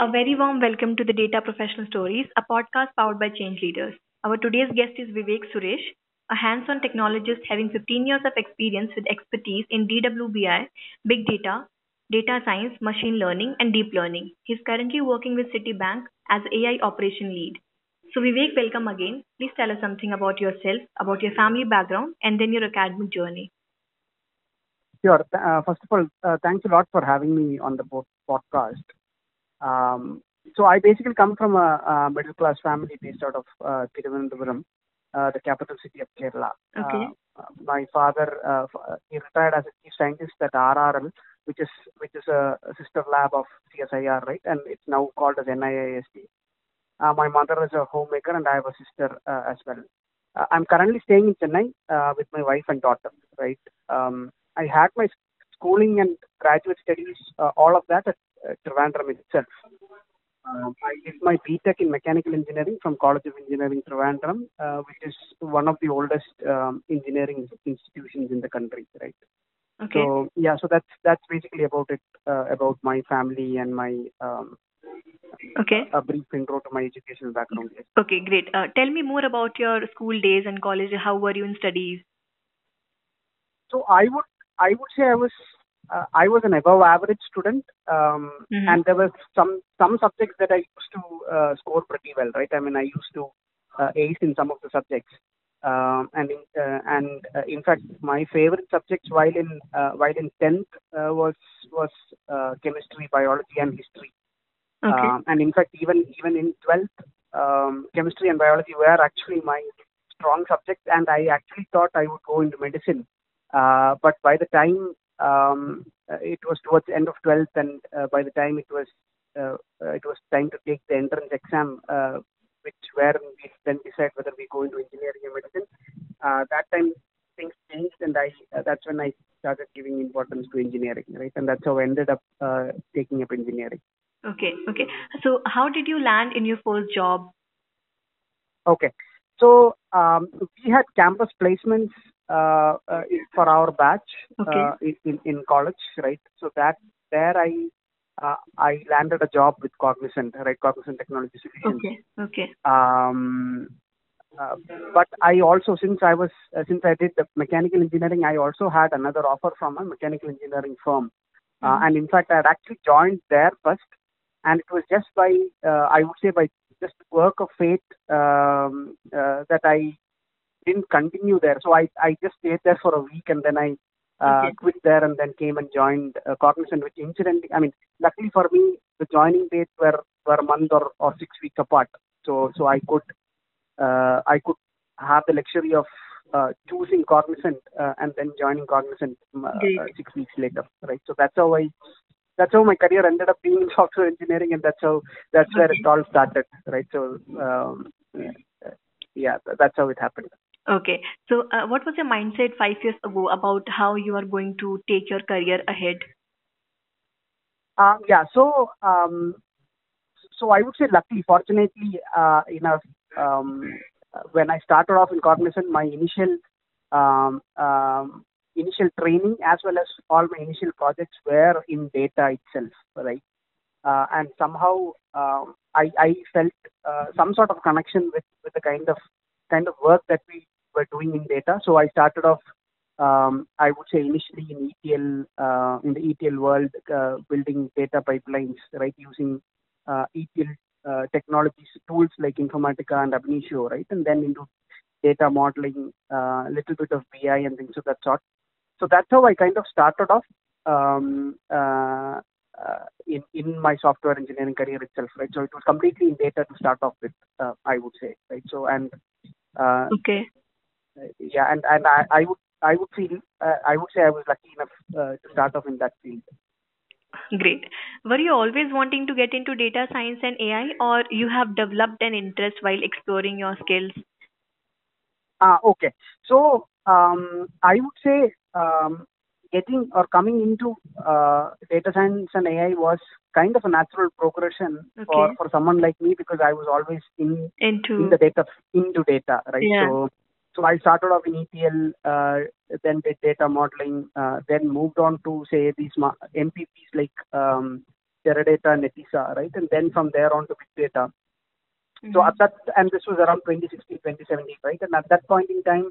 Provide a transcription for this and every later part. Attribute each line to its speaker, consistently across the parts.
Speaker 1: A very warm welcome to the Data Professional Stories, a podcast powered by Change Leaders. Our today's guest is Vivek Suresh, a hands-on technologist having 15 years of experience with expertise in DWBI, big data, data science, machine learning, and deep learning. He's currently working with Citibank as AI operation lead. So Vivek, welcome again. Please tell us something about yourself, about your family background, and then your academic journey.
Speaker 2: Sure. Uh, first of all, uh, thanks a lot for having me on the podcast. Um, so I basically come from a, a, middle class family based out of uh, Thiruvananthapuram, uh, the capital city of Kerala.
Speaker 1: Okay.
Speaker 2: Uh, my father uh, he retired as a chief scientist at RRL, which is which is a, sister lab of CSIR, right? And it's now called as NIIST. Uh, my mother is a homemaker, and I have a sister uh, as well. Uh, I'm currently staying in Chennai uh, with my wife and daughter, right? Um, I had my schooling and graduate studies, uh, all of that at uh, Trivandrum itself. Um, I did my BTech in mechanical engineering from College of Engineering Trivandrum, uh, which is one of the oldest um, engineering institutions in the country, right?
Speaker 1: Okay.
Speaker 2: So yeah, so that's that's basically about it, uh, about my family and my um,
Speaker 1: okay.
Speaker 2: a brief intro to my educational background. Yes.
Speaker 1: Okay, great. Uh, tell me more about your school days and college. How were you in studies?
Speaker 2: So I would I would say I was uh, I was an above average student, um,
Speaker 1: Mhm.
Speaker 2: and there were some some subjects that I used to uh, score pretty well, right? I mean, I used to uh, ace in some of the subjects, um, and in, uh, and uh, in fact, my favorite subjects while in uh, while in tenth uh, was was uh, chemistry, biology, and history.
Speaker 1: Okay.
Speaker 2: Um, and in fact, even even in twelfth, um, chemistry and biology were actually my strong subjects, and I actually thought I would go into medicine. Uh, but by the time um, uh, it was towards the end of 12th, and uh, by the time it was uh, uh, it was time to take the entrance exam, uh, which where we then decide whether we go into engineering or medicine. Uh, that time things changed, and I uh, that's when I started giving importance to engineering, right? And that's how I ended up uh, taking up engineering.
Speaker 1: Okay. Okay. So, how did you land in your first job?
Speaker 2: Okay. So um, we had campus placements uh, uh, for our batch
Speaker 1: Okay.
Speaker 2: uh, in, in college, right? So that there I uh, I landed a job with Cognizant, right? Cognizant Technology Solutions.
Speaker 1: Okay. Okay.
Speaker 2: Um, uh, but I also, since I was, uh, since I did the mechanical engineering, I also had another offer from a mechanical engineering firm. Uh,
Speaker 1: Mhm.
Speaker 2: and in fact, I had actually joined there first. And it was just by, uh, I would say, by just work of fate um, uh, that I didn't continue there. So I, I just stayed there for a week and then I uh,
Speaker 1: Okay.
Speaker 2: quit there and then came and joined uh, Cognizant, which incidentally, I mean, luckily for me, the joining dates were, were a month or, or six weeks apart. So, so I could, uh, I could have the luxury of uh, choosing Cognizant uh, and then joining Cognizant um, uh, uh, six weeks later, right? So that's how I, that's how my career ended up being in software engineering, and that's how that's where it all started, right? So, um, yeah, that's how it happened.
Speaker 1: Okay. So, uh, what was your mindset five years ago about how you are going to take your career ahead?
Speaker 2: Um, yeah, so um, so I would say luckily, fortunately, uh, enough. Um, when I started off in Cognizant, my initial um, um, initial training as well as all my initial projects were in data itself, right? Uh, and somehow um, I, I felt uh, some sort of connection with, with the kind of kind of work that we were doing in data. So I started off um, I would say initially in ETL, uh, in the ETL world, uh, building data pipelines, right, using uh, ETL uh, technologies, tools like Informatica and Ab Initio, right, and then into data modeling, a little bit of BI and things of that sort. So that's how I kind of started off um, uh, uh, in in my software engineering career itself, right. So it was completely in data to start off with, uh, I would say, right. So and uh,
Speaker 1: Okay.
Speaker 2: Yeah, and and I, I would I would feel uh, I would say I was lucky enough uh, to start off in that field.
Speaker 1: Great. Were you always wanting to get into data science and AI, or you have developed an interest while exploring your skills?
Speaker 2: Ah, okay. So um, I would say um, getting or coming into uh, data science and AI was kind of a natural progression for, for someone like me because I was always in
Speaker 1: Into
Speaker 2: in the data into data, right?
Speaker 1: Yeah.
Speaker 2: So so I started off in ETL, uh, then did data modeling, uh, then moved on to say these MPPs like um, Teradata, Netezza, right? And then from there on to big data.
Speaker 1: Mm-hmm.
Speaker 2: So at that, and this was around 2016, 2017, right? And at that point in time,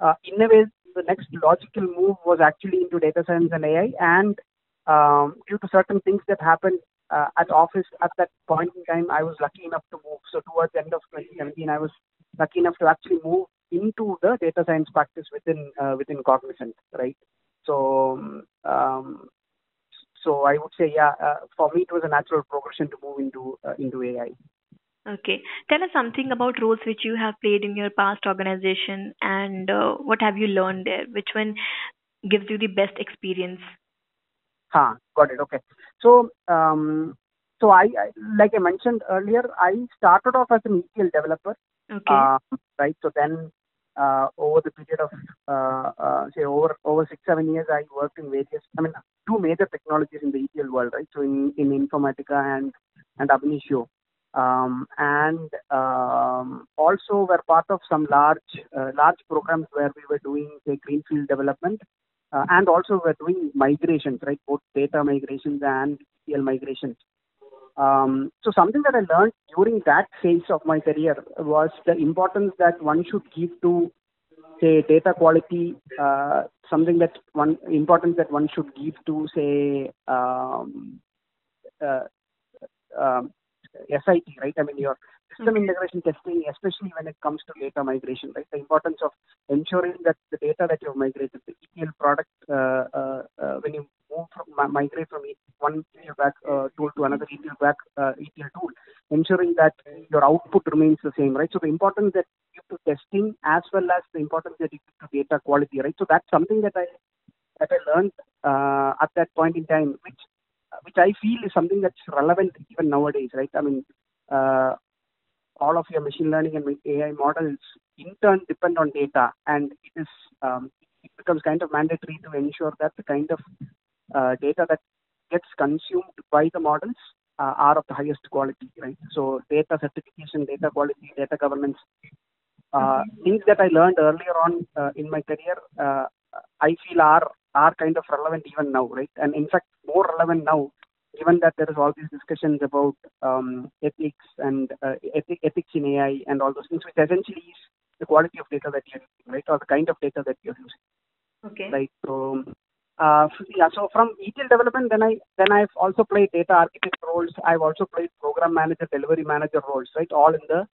Speaker 2: uh, in a way, the next logical move was actually into data science and AI. And um, due to certain things that happened uh, at office at that point in time, I was lucky enough to move. So towards the end of 2017, I was lucky enough to actually move into the data science practice within uh, within Cognizant, right? So um, so I would say, yeah, uh, for me it was a natural progression to move into uh, into AI.
Speaker 1: Okay. Tell us something about roles which you have played in your past organization and uh, what have you learned there? Which one gives you the best experience?
Speaker 2: Huh, got it. Okay. So, um, so I, I, like I mentioned earlier, I started off as an ETL developer.
Speaker 1: Okay.
Speaker 2: Uh, right. So then, uh, over the period of, uh, uh, say over, over six, seven years, I worked in various, I mean, two major technologies in the ETL world, right? So in, in Informatica and, and Ab Initio, um, and um, also were part of some large uh, large programs where we were doing say greenfield development uh, and also we're doing migrations right? Both data migrations and ETL migrations um, so something that I learned during that phase of my career was the importance that one should give to say data quality uh, something that one importance that one should give to say um, uh, um, SIT, right? I mean, your system
Speaker 1: Okay.
Speaker 2: integration testing, especially when it comes to data migration, right? The importance of ensuring that the data that you've migrated, the ETL product, uh, uh, uh, when you move from mi- migrate from one ETL back uh, tool to another ETL back uh, ETL tool, ensuring that your output remains the same, right? So the importance that you give to testing as well as the importance that you give to data quality, right? So that's something that I that I learned uh, at that point in time, which which I feel is something that's relevant even nowadays, right? I mean, uh, all of your machine learning and AI models in turn depend on data, and it is um, it becomes kind of mandatory to ensure that the kind of uh, data that gets consumed by the models uh, are of the highest quality, right? So data certification, data quality, data governance, uh, things that I learned earlier on uh, in my career, uh, I feel are are kind of relevant even now, right? And in fact, more relevant now, given that there is all these discussions about um, ethics and uh, ethi- ethics in AI and all those things, which essentially is the quality of data that you're using, right, or the kind of data that you're using,
Speaker 1: Okay.
Speaker 2: right? So, uh, yeah. So from ETL development, then I then I've also played data architect roles. I've also played program manager, delivery manager roles, right? All in the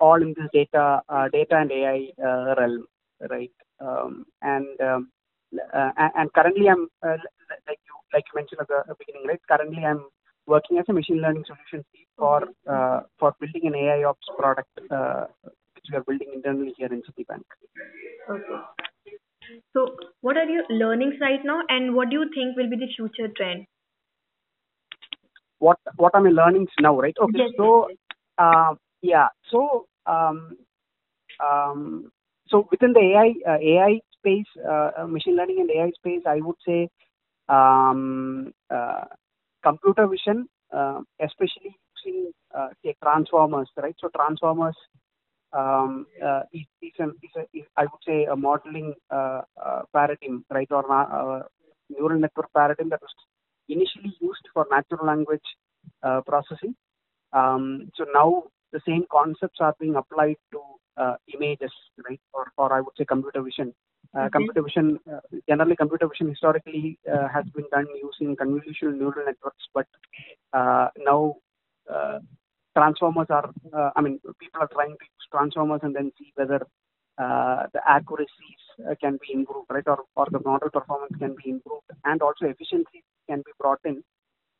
Speaker 2: all in this data uh, data and AI uh, realm, right? Um, and um, and, and currently I'm uh, like you like you mentioned at the beginning, right? Currently I'm working as a machine learning solution lead for uh, for building an AI ops product uh, which we are building internally here in Citibank.
Speaker 1: Okay. So, what are your learnings right now, and what do you think will be the future trend?
Speaker 2: What what are my learnings now, right? Okay,
Speaker 1: Yes,
Speaker 2: so
Speaker 1: yes,
Speaker 2: uh, yeah, so um, um, so within the AI uh, AI space, uh, uh, machine learning and AI space, I would say um, uh, computer vision, especially using transformers, right? So transformers um, uh, is, is, an, is, a, is I would say a modeling uh, uh, paradigm, right, or uh, neural network paradigm that was initially used for natural language processing. Um, so now the same concepts are being applied to images, right, or, or I would say computer vision. Uh, Computer vision, uh, generally computer vision historically uh, has been done using convolutional neural networks, but uh, now uh, transformers are, uh, I mean, people are trying to use transformers and then see whether uh, the accuracies uh, can be improved, right, or, or the model performance can be improved, and also efficiency can be brought in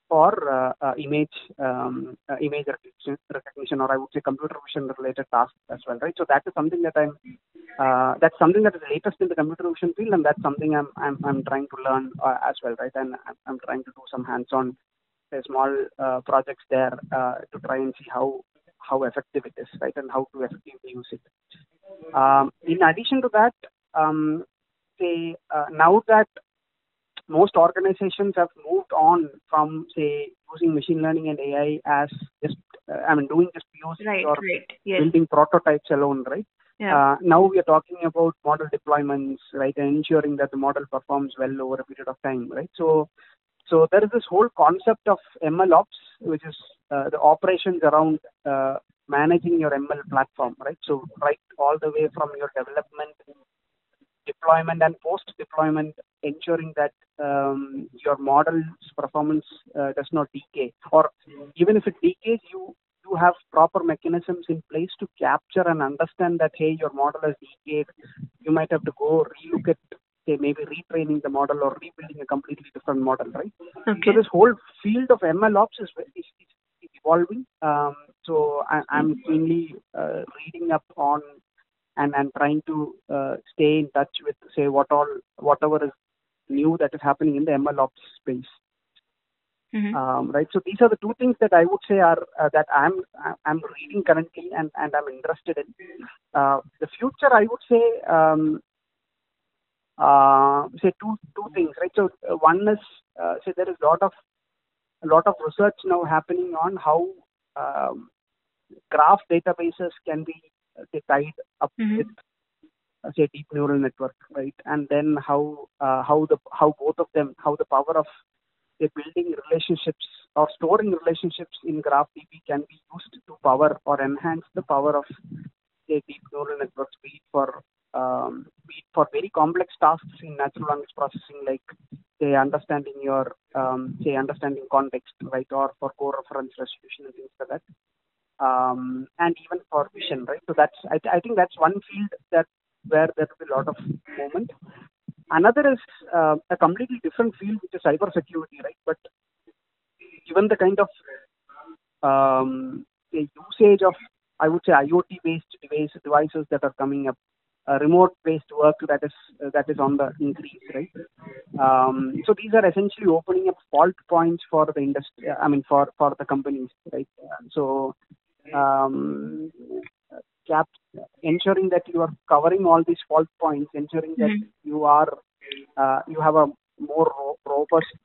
Speaker 2: for uh, uh, image um, uh, image recognition, recognition, or I would say computer vision related tasks as well, right? So that is something that I'm that's something that is latest in the computer vision field, and that's something I'm I'm, I'm trying to learn as well, right? And I'm, I'm trying to do some hands-on small uh, projects there uh, to try and see how how effective it is, right, and how to effectively use it. Um, in addition to that, um, say uh, now that most organizations have moved on from say using machine learning and AI as just uh, I mean doing just POCs
Speaker 1: Right,
Speaker 2: or
Speaker 1: right. Yes.
Speaker 2: building prototypes alone, right?
Speaker 1: Yeah.
Speaker 2: Uh, now we are talking about model deployments, right, and ensuring that the model performs well over a period of time, right? So So there is this whole concept of ML ops, which is uh, the operations around uh, managing your ML platform, right? So right all the way from your development, deployment, and post-deployment, ensuring that um, your model's performance uh, does not decay, or even if it decays, you you have proper mechanisms in place to capture and understand that hey, your model has decayed. You might have to go relook at say maybe retraining the model or rebuilding a completely different model, right?
Speaker 1: Okay.
Speaker 2: So this whole field of ML ops is, is, is evolving. Um, so I, am keenly uh, reading up on and and trying to uh, stay in touch with say what all whatever is new that is happening in the ML ops space.
Speaker 1: Mm-hmm.
Speaker 2: Um, right. So these are the two things that I would say are uh, that I'm I'm reading currently and and I'm interested in. Uh, the future, I would say, um, uh, say two two things, right? So uh, one is uh, say there is a lot of a lot of research now happening on how um, graph databases can be say, tied up
Speaker 1: Mhm.
Speaker 2: with uh, say deep neural network, right? And then how uh, how the how both of them how the power of say building relationships or storing relationships in GraphDB can be used to power or enhance the power of say deep neural networks, be it for um, be it for very complex tasks in natural language processing, like say understanding your um, say understanding context, right, or for coreference resolution and things like that, um, and even for vision, right. So that's I, I think that's one field that where there will be a lot of movement. Another is uh, a completely different field, which is cybersecurity, right? But given the kind of um, usage of, I would say, IoT-based device, devices that are coming up, uh, remote-based work that is uh, that is on the increase, right? Um, so these are essentially opening up fault points for the industry. I mean, for for the companies, right? So um, cap ensuring that you are covering all these fault points, ensuring that
Speaker 1: Mhm.
Speaker 2: you are uh, you have a more ro- robust,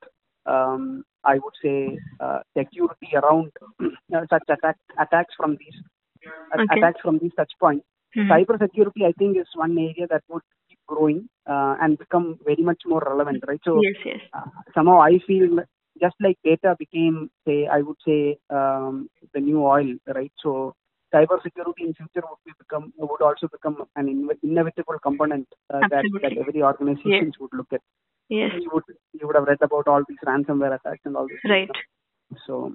Speaker 2: um, I would say, uh, security around uh, such attack attacks from these
Speaker 1: Okay.
Speaker 2: attacks from these touch points.
Speaker 1: Mhm.
Speaker 2: Cyber security, I think, is one area that would keep growing uh, and become very much more relevant, right? So
Speaker 1: yes, yes.
Speaker 2: uh, somehow I feel just like data became, say, I would say, um, the new oil, right? So cybersecurity in future would be become would also become an inevitable component uh, that that every organization would look at.
Speaker 1: Yes.
Speaker 2: You would you would have read about all these ransomware attacks and all this.
Speaker 1: Right.
Speaker 2: So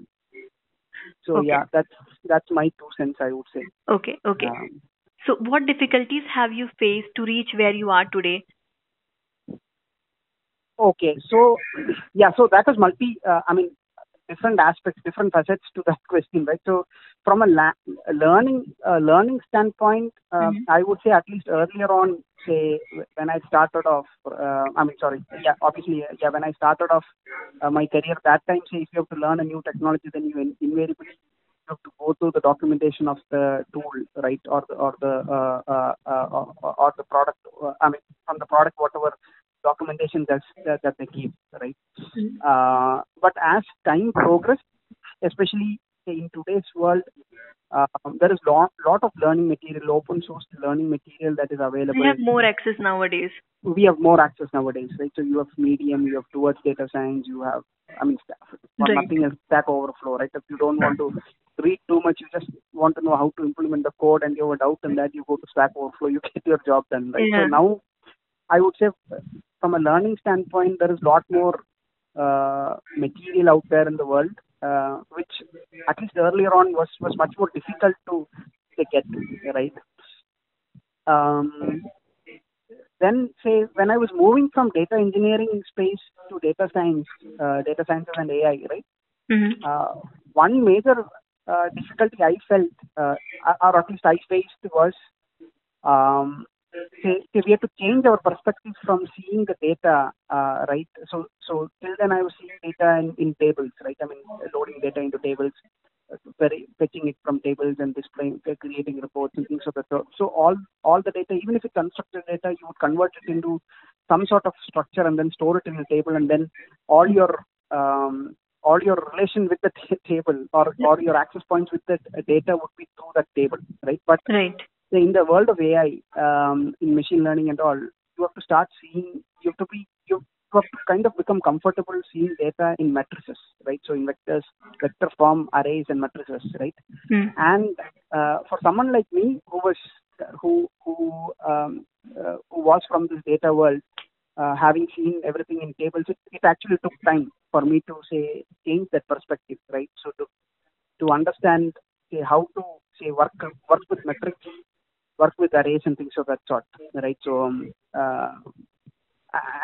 Speaker 2: so
Speaker 1: Okay.
Speaker 2: yeah, that's that's my two cents. I would say.
Speaker 1: Okay. Okay.
Speaker 2: Um,
Speaker 1: So, what difficulties have you faced to reach where you are today?
Speaker 2: Okay. So, yeah, so that is multi, uh, I mean, different aspects, different facets to that question, right? So, from a la- learning uh, learning standpoint, uh,
Speaker 1: Mhm.
Speaker 2: I would say at least earlier on, say when I started off, uh, I mean, sorry, yeah, obviously, uh, yeah, when I started off uh, my career, that time, say if you have to learn a new technology, then you in- invariably you have to go through the documentation of the tool, right, or the or the uh, uh, uh, or, or the product. Uh, I mean, from the product, whatever documentation that's, that that they keep, right.
Speaker 1: Mhm.
Speaker 2: Uh, but as time progressed, especially in today's world, uh, there is lot lot of learning material, open source learning material that is available
Speaker 1: We have more access nowadays.
Speaker 2: we have more access nowadays, right? So you have Medium, you have towards data science, you have, I mean,
Speaker 1: Right.
Speaker 2: nothing else, Stack Overflow, right? If you don't want to read too much, you just want to know how to implement the code, and you have a doubt in that, you go to Stack Overflow, you get your job done, right?
Speaker 1: Yeah.
Speaker 2: So now, I would say, from a learning standpoint, there is a lot more uh, material out there in the world, uh, which at least earlier on was was much more difficult to, to get to, right? Um, then say when I was moving from data engineering space to data science, uh, data sciences and AI, right?
Speaker 1: hmm
Speaker 2: Uh, one major uh, difficulty I felt, uh, or at least I faced, was um, say, say we have to change our perspective from seeing the data, uh, right? So so till then I was seeing data in, in tables, right? I mean loading data into tables, very fetching it from tables and displaying, creating reports and things of that sort. So all all the data, even if it's unstructured data, you would convert it into some sort of structure and then store it in a table, and then all your um, all your relation with the t- table or or your access points with the data would be through that table, right? But
Speaker 1: Right.
Speaker 2: Say in the world of AI, um, in machine learning and all, you have to start seeing, you have to be, you have have to kind of become comfortable seeing data in matrices, right? So in vectors, vector form arrays and matrices, right?
Speaker 1: Mm.
Speaker 2: And uh, for someone like me who was who who um, uh, who was from this data world, uh, having seen everything in tables, it, it actually took time for me to say change that perspective, right? So to to understand say how to say work work with metrics, work with arrays and things of that sort, right? So um, uh,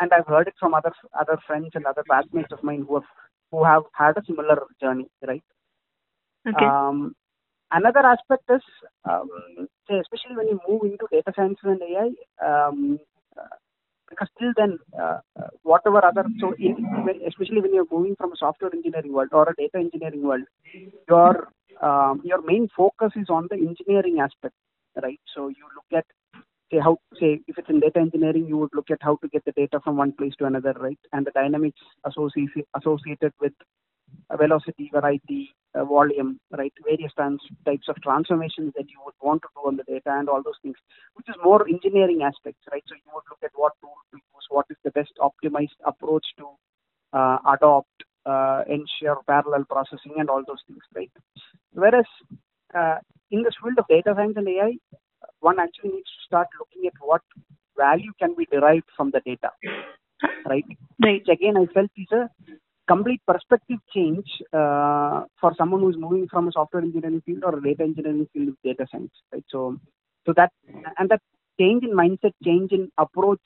Speaker 2: and I've heard it from other other friends and other classmates of mine who have who have had a similar journey, right?
Speaker 1: Okay.
Speaker 2: Um, another aspect is, um, say, especially when you move into data science and AI, um, uh, because till then, uh, whatever other, so in, when- especially when you're moving from a software engineering world or a data engineering world, your um, your main focus is on the engineering aspect, right? So you look at say how say if it's in data engineering you would look at how to get the data from one place to another right? And the dynamics associated associated with velocity variety uh, volume right? Various times, types of transformations that you would want to do on the data and all those things which is more engineering aspects right? So you would look at what tool to use what is the best optimized approach to uh, adopt uh, ensure parallel processing and all those things right? Whereas uh, in this field of data science and ai one actually needs to start looking at what value can be derived from the data, right?
Speaker 1: Right.
Speaker 2: Which again I felt is a complete perspective change uh, for someone who is moving from a software engineering field or a data engineering field with data science, right? So, so that and that change in mindset, change in approach,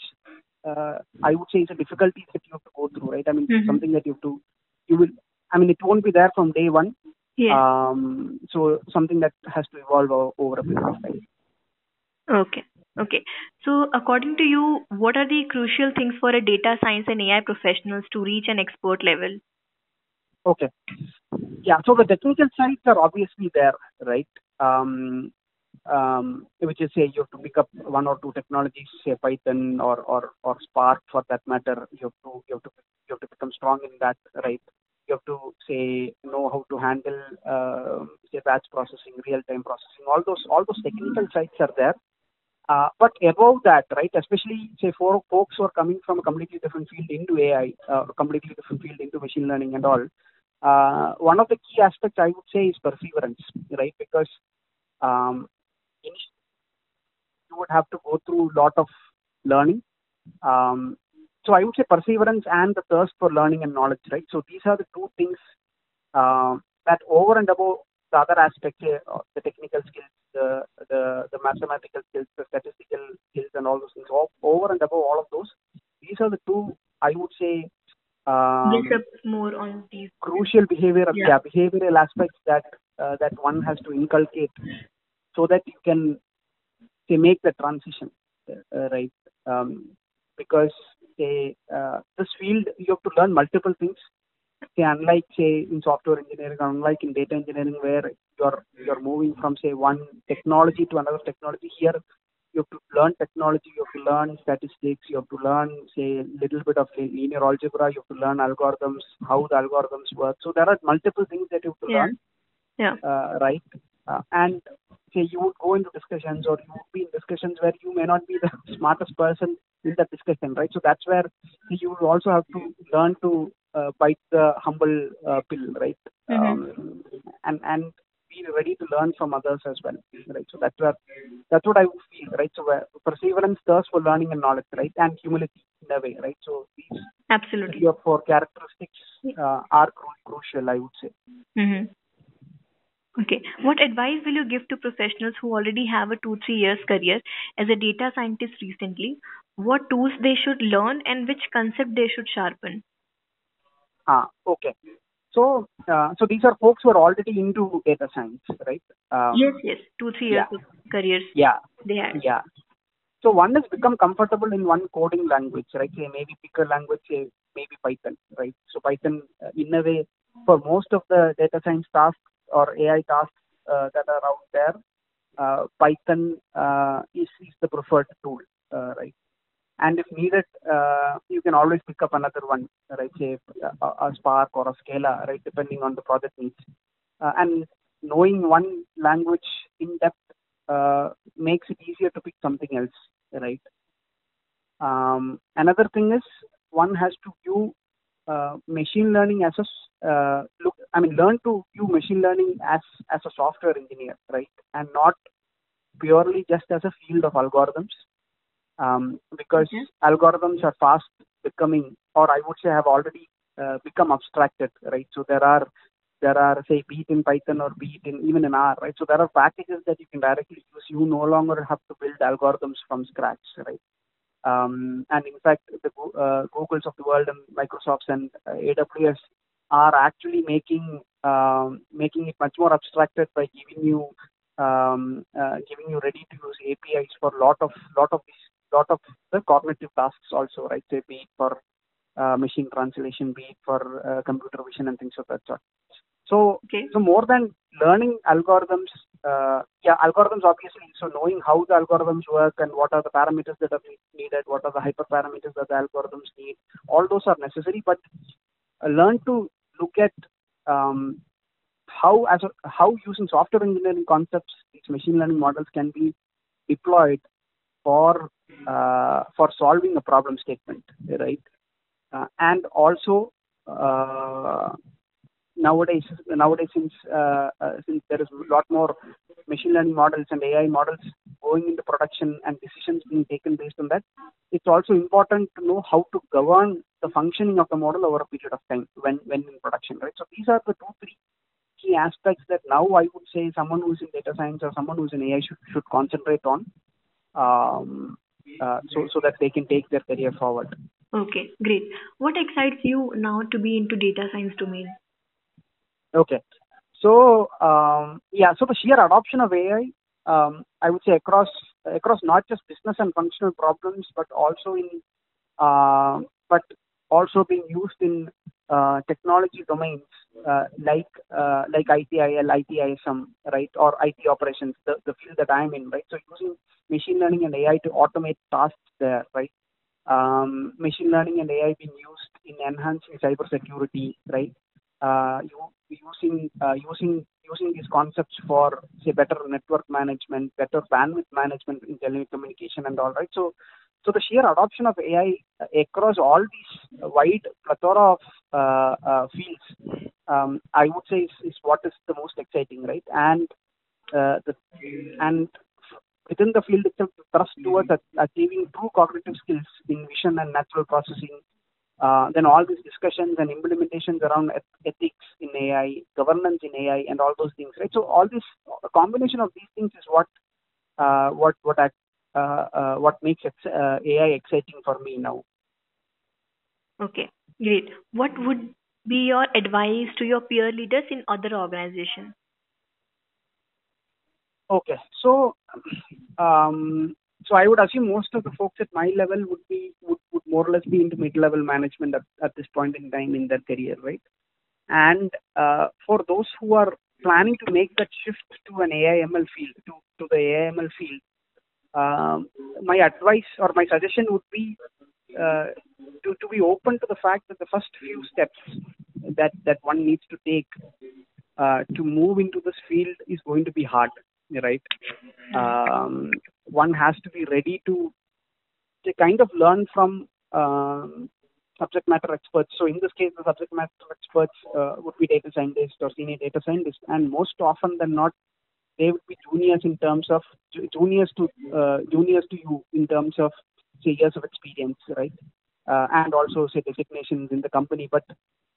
Speaker 2: uh, I would say is a difficulty that you have to go through, right? I mean,
Speaker 1: Mhm.
Speaker 2: something that you have to, you will, I mean, it won't be there from day one.
Speaker 1: Yeah.
Speaker 2: Um, so something that has to evolve o- over a period of time.
Speaker 1: Okay. Okay. So according to you, what are the crucial things for a data science and AI professionals to reach an expert level?
Speaker 2: Okay. Yeah. So the technical sides are obviously there, right? Um, um, which is say you have to pick up one or two technologies, say Python or or or Spark for that matter. You have to you have to you have to become strong in that, right? You have to say know how to handle uh, say batch processing, real time processing. All those all those technical sides are there. Uh, but above that, right, especially say for folks who are coming from a completely different field into AI, uh, completely different field into machine learning and all, uh, one of the key aspects I would say is perseverance, right? Because um, you would have to go through a lot of learning. Um, so I would say perseverance and the thirst for learning and knowledge, right? So these are the two things um, that over and above the other aspects, uh, the technical skills, the, the the mathematical skills, the statistical skills, and all those things. All, over and above all of those, these are the two I would say um,
Speaker 1: sir, more on these.
Speaker 2: crucial behavior
Speaker 1: Yeah.
Speaker 2: yeah. behavioral aspects that uh, that one has to inculcate so that you can say make the transition uh, right um, because say uh, this field you have to learn multiple things say unlike say in software engineering or unlike in data engineering where you're you're moving from say one technology to another technology here you have to learn technology, you have to learn statistics, you have to learn, say, little bit of linear algebra, you have to learn algorithms, how the algorithms work. So there are multiple things that you have to
Speaker 1: Yeah.
Speaker 2: learn,
Speaker 1: Yeah.
Speaker 2: uh, right? Uh, and say you would go into discussions or you would be in discussions where you may not be the smartest person in that discussion, right? So that's where you will also have to learn to uh, bite the humble uh, pill, right?
Speaker 1: Mhm.
Speaker 2: Um, and and be ready to learn from others as well, right? So that's where that's what I would feel, right? So where perseverance, thirst for learning and knowledge, right? And humility in a way, right? So these
Speaker 1: Absolutely.
Speaker 2: or four characteristics uh, are crucial, I would say.
Speaker 1: hmm Okay. What advice will you give to professionals who already have a two, three years career as a data scientist recently? What tools they should learn and which concept they should sharpen?
Speaker 2: Ah, okay. So, uh, so these are folks who are already into data science, right? Um,
Speaker 1: yes, yes. Two, three years
Speaker 2: yeah.
Speaker 1: of careers
Speaker 2: Yeah,
Speaker 1: they have.
Speaker 2: yeah. So one has become comfortable in one coding language, right? Say maybe pick a language, say maybe Python, right? So Python, uh, in a way, for most of the data science tasks or AI tasks uh, that are out there, uh, Python uh, is, is the preferred tool, uh, right? And if needed, uh, you can always pick up another one, right? Say a, a Spark or a Scala, right? Depending on the project needs. Uh, and knowing one language in depth makes it easier to pick something else, right? Um, another thing is one has to view machine learning as a uh, look. I mean, learn to view machine learning as as a software engineer, right, and not purely just as a field of algorithms, um, because
Speaker 1: Okay.
Speaker 2: algorithms are fast becoming, or I would say, have already uh, become abstracted, right? So there are there are say be it in Python or be it in even in R, right? So there are packages that you can directly use. You no longer have to build algorithms from scratch, right? Um, and in fact, the uh, Googles of the world and Microsofts and uh, AWS are actually making um, making it much more abstracted by giving you um, uh, giving you ready to use APIs for lot of lot of these lot of the cognitive tasks also, right? Say be it for uh, machine translation, be it for uh, computer vision and things of that sort. So
Speaker 1: Okay.
Speaker 2: so more than learning algorithms, uh, yeah, algorithms obviously. So knowing how the algorithms work and what are the parameters that are needed, what are the hyperparameters that the algorithms need, all those are necessary. But uh, learn to look at um, how as a, how using software engineering concepts, these machine learning models can be deployed for uh, for solving a problem statement, right? Uh, and also uh, nowadays nowadays since uh, uh, since there is a lot more machine learning models and AI models going into production and decisions being taken based on that, it's also important to know how to govern the functioning of the model over a period of time when when in production, right? So these are the two three key aspects that now I would say someone who's in data science or someone who's in AI should should concentrate on, um, uh, so so that they can take their career forward.
Speaker 1: Okay, great. What excites you now to be into data science domain?
Speaker 2: Okay. So um, yeah, so the sheer adoption of AI, um, I would say across across not just business and functional problems, but also in uh, but also being used in uh, technology domains uh, like uh, like ITIL, ITSM, right, or IT operations, the, the field that I'm in, right. So using machine learning and AI to automate tasks there, right. Um, machine learning and AI being used in enhancing cybersecurity, right using uh, using using these concepts for say better network management, better bandwidth management in telecommunication and all right. So so the sheer adoption of AI across all these wide plethora of uh, uh, fields, um, I would say is, is what is the most exciting, right? And uh, the and within the field itself, the thrust towards achieving true cognitive skills in vision and natural processing uh, then all these discussions and implementations around ethics in AI, governance in AI, and all those things, right? So all this a combination of these things is what uh, what what I, uh, uh, what makes uh, AI exciting for me now.
Speaker 1: Okay, great. What would be your advice to your peer leaders in other organizations?
Speaker 2: Okay, so um, so I would assume most of the folks at my level would be would, would more or less be into mid-level management at, at this point in time in their career, right? And uh, for those who are planning to make that shift to an AIML field, to, to the AIML field, um, my advice or my suggestion would be uh, to, to be open to the fact that the first few steps that, that one needs to take uh, to move into this field is going to be hard, right? Um, one has to be ready to, to kind of learn from um, subject matter experts. So in this case, the subject matter experts uh, would be data scientists or senior data scientists, and most often than not, they would be juniors in terms of juniors to uh, juniors to you in terms of say years of experience, right? Uh, and also say designations in the company, but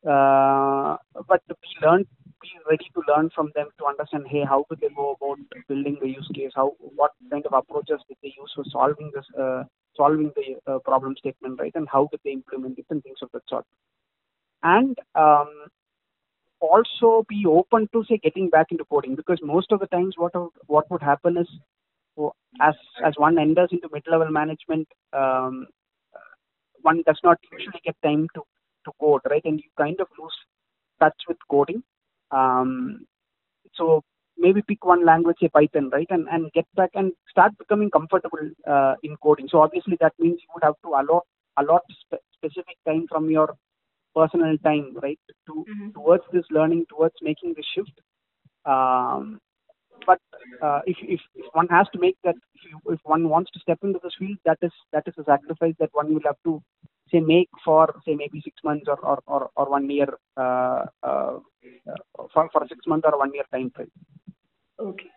Speaker 2: uh, but we learn be ready to learn from them to understand hey how do they go about building the use case? How what kind of approaches did they use for solving this uh, solving the uh, problem statement right? And how did they implement and things of that sort? And um, also be open to say getting back into coding because most of the times what what would happen is as as one enters into mid level management um, one does not usually get time to to code right? And you kind of lose touch with coding um, so maybe pick one language, say Python, right, and, and get back and start becoming comfortable uh, in coding. So obviously that means you would have to allot allot spe- specific time from your personal time, right, to
Speaker 1: Mhm.
Speaker 2: towards this learning, towards making the shift. Um, but uh, if, if if one has to make that, if, you, if one wants to step into this field, that is that is a sacrifice that one will have to say make for say maybe six months or or or, or one year uh, uh, for for six months or one year time frame.
Speaker 1: Okay.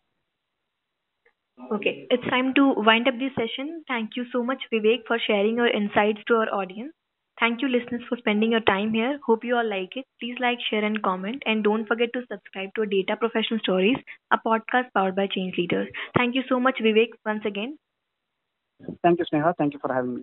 Speaker 1: Okay, it's time to wind up this session. Thank you so much, Vivek, for sharing your insights to our audience. Thank you, listeners, for spending your time here. Hope you all like it. Please like, share, and comment. And don't forget to subscribe to Data Professional Stories, a podcast powered by Change Leaders. Thank you so much, Vivek, once again.
Speaker 2: Thank you, Sneha. Thank you for having me.